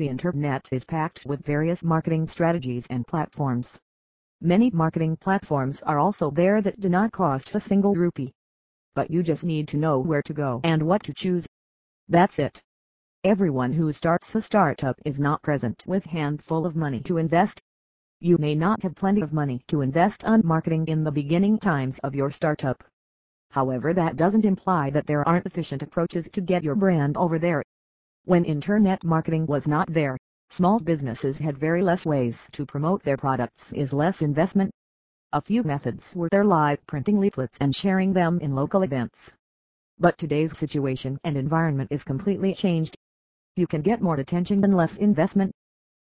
The internet is packed with various marketing strategies and platforms. Many marketing platforms are also there that do not cost a single rupee. But you just need to know where to go and what to choose. That's it. Everyone who starts a startup is not present with handful of money to invest. You may not have plenty of money to invest on marketing in the beginning times of your startup. However that doesn't imply that there aren't efficient approaches to get your brand over there. When internet marketing was not there, small businesses had very less ways to promote their products is less investment. A few methods were their live printing leaflets and sharing them in local events. But today's situation and environment is completely changed. You can get more attention than less investment.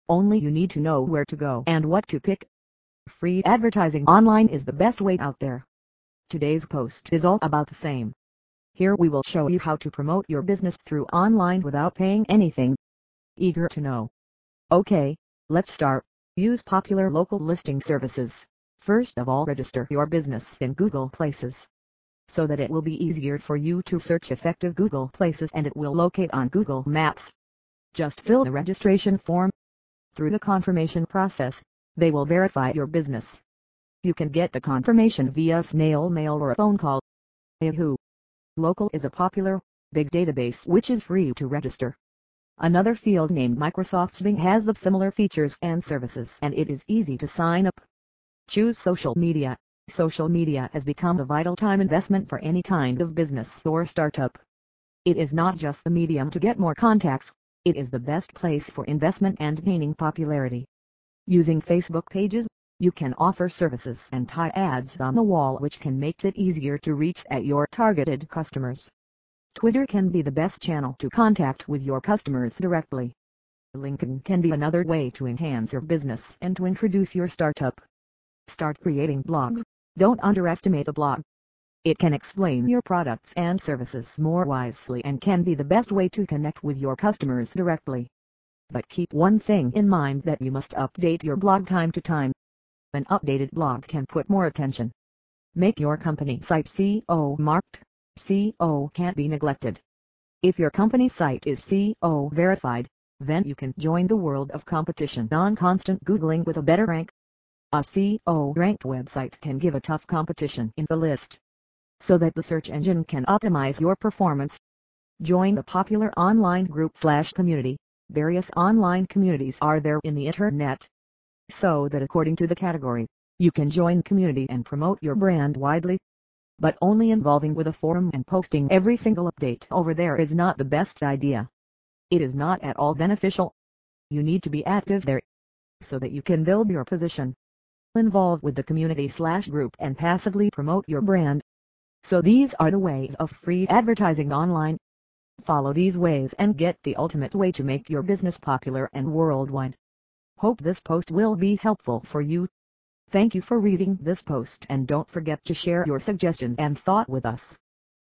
Only you need to know where to go and what to pick. Free advertising online is the best way out there. Today's post is all about the same. Here we will show you how to promote your business through online without paying anything. Eager to know? Okay, let's start. Use popular local listing services. First of all register your business in Google Places. So that it will be easier for you to search effective Google Places and it will locate on Google Maps. Just fill the registration form. Through the confirmation process, they will verify your business. You can get the confirmation via snail mail or a phone call. Yahoo! Local is a popular, big database which is free to register. Another field named Microsoft Bing has the similar features and services and it is easy to sign up. Choose social media. Social media has become a vital time investment for any kind of business or startup. It is not just a medium to get more contacts, it is the best place for investment and gaining popularity. Using Facebook pages, you can offer services and tie ads on the wall which can make it easier to reach at your targeted customers. Twitter can be the best channel to contact with your customers directly. LinkedIn can be another way to enhance your business and to introduce your startup. Start creating blogs. Don't underestimate a blog. It can explain your products and services more wisely and can be the best way to connect with your customers directly. But keep one thing in mind that you must update your blog time to time. An updated blog can put more attention. Make your company site SEO marked. SEO can't be neglected. If your company site is SEO verified, then you can join the world of competition on constant Googling with a better rank. A SEO ranked website can give a tough competition in the list, so that the search engine can optimize your performance. Join the popular online group Flash community. Various online communities are there in the internet so that according to the category, you can join community and promote your brand widely. But only involving with a forum and posting every single update over there is not the best idea. It is not at all beneficial. You need to be active there, so that you can build your position. Involve with the community slash group and passively promote your brand. So these are the ways of free advertising online. Follow these ways and get the ultimate way to make your business popular and worldwide. Hope this post will be helpful for you. Thank you for reading this post and don't forget to share your suggestions and thought with us.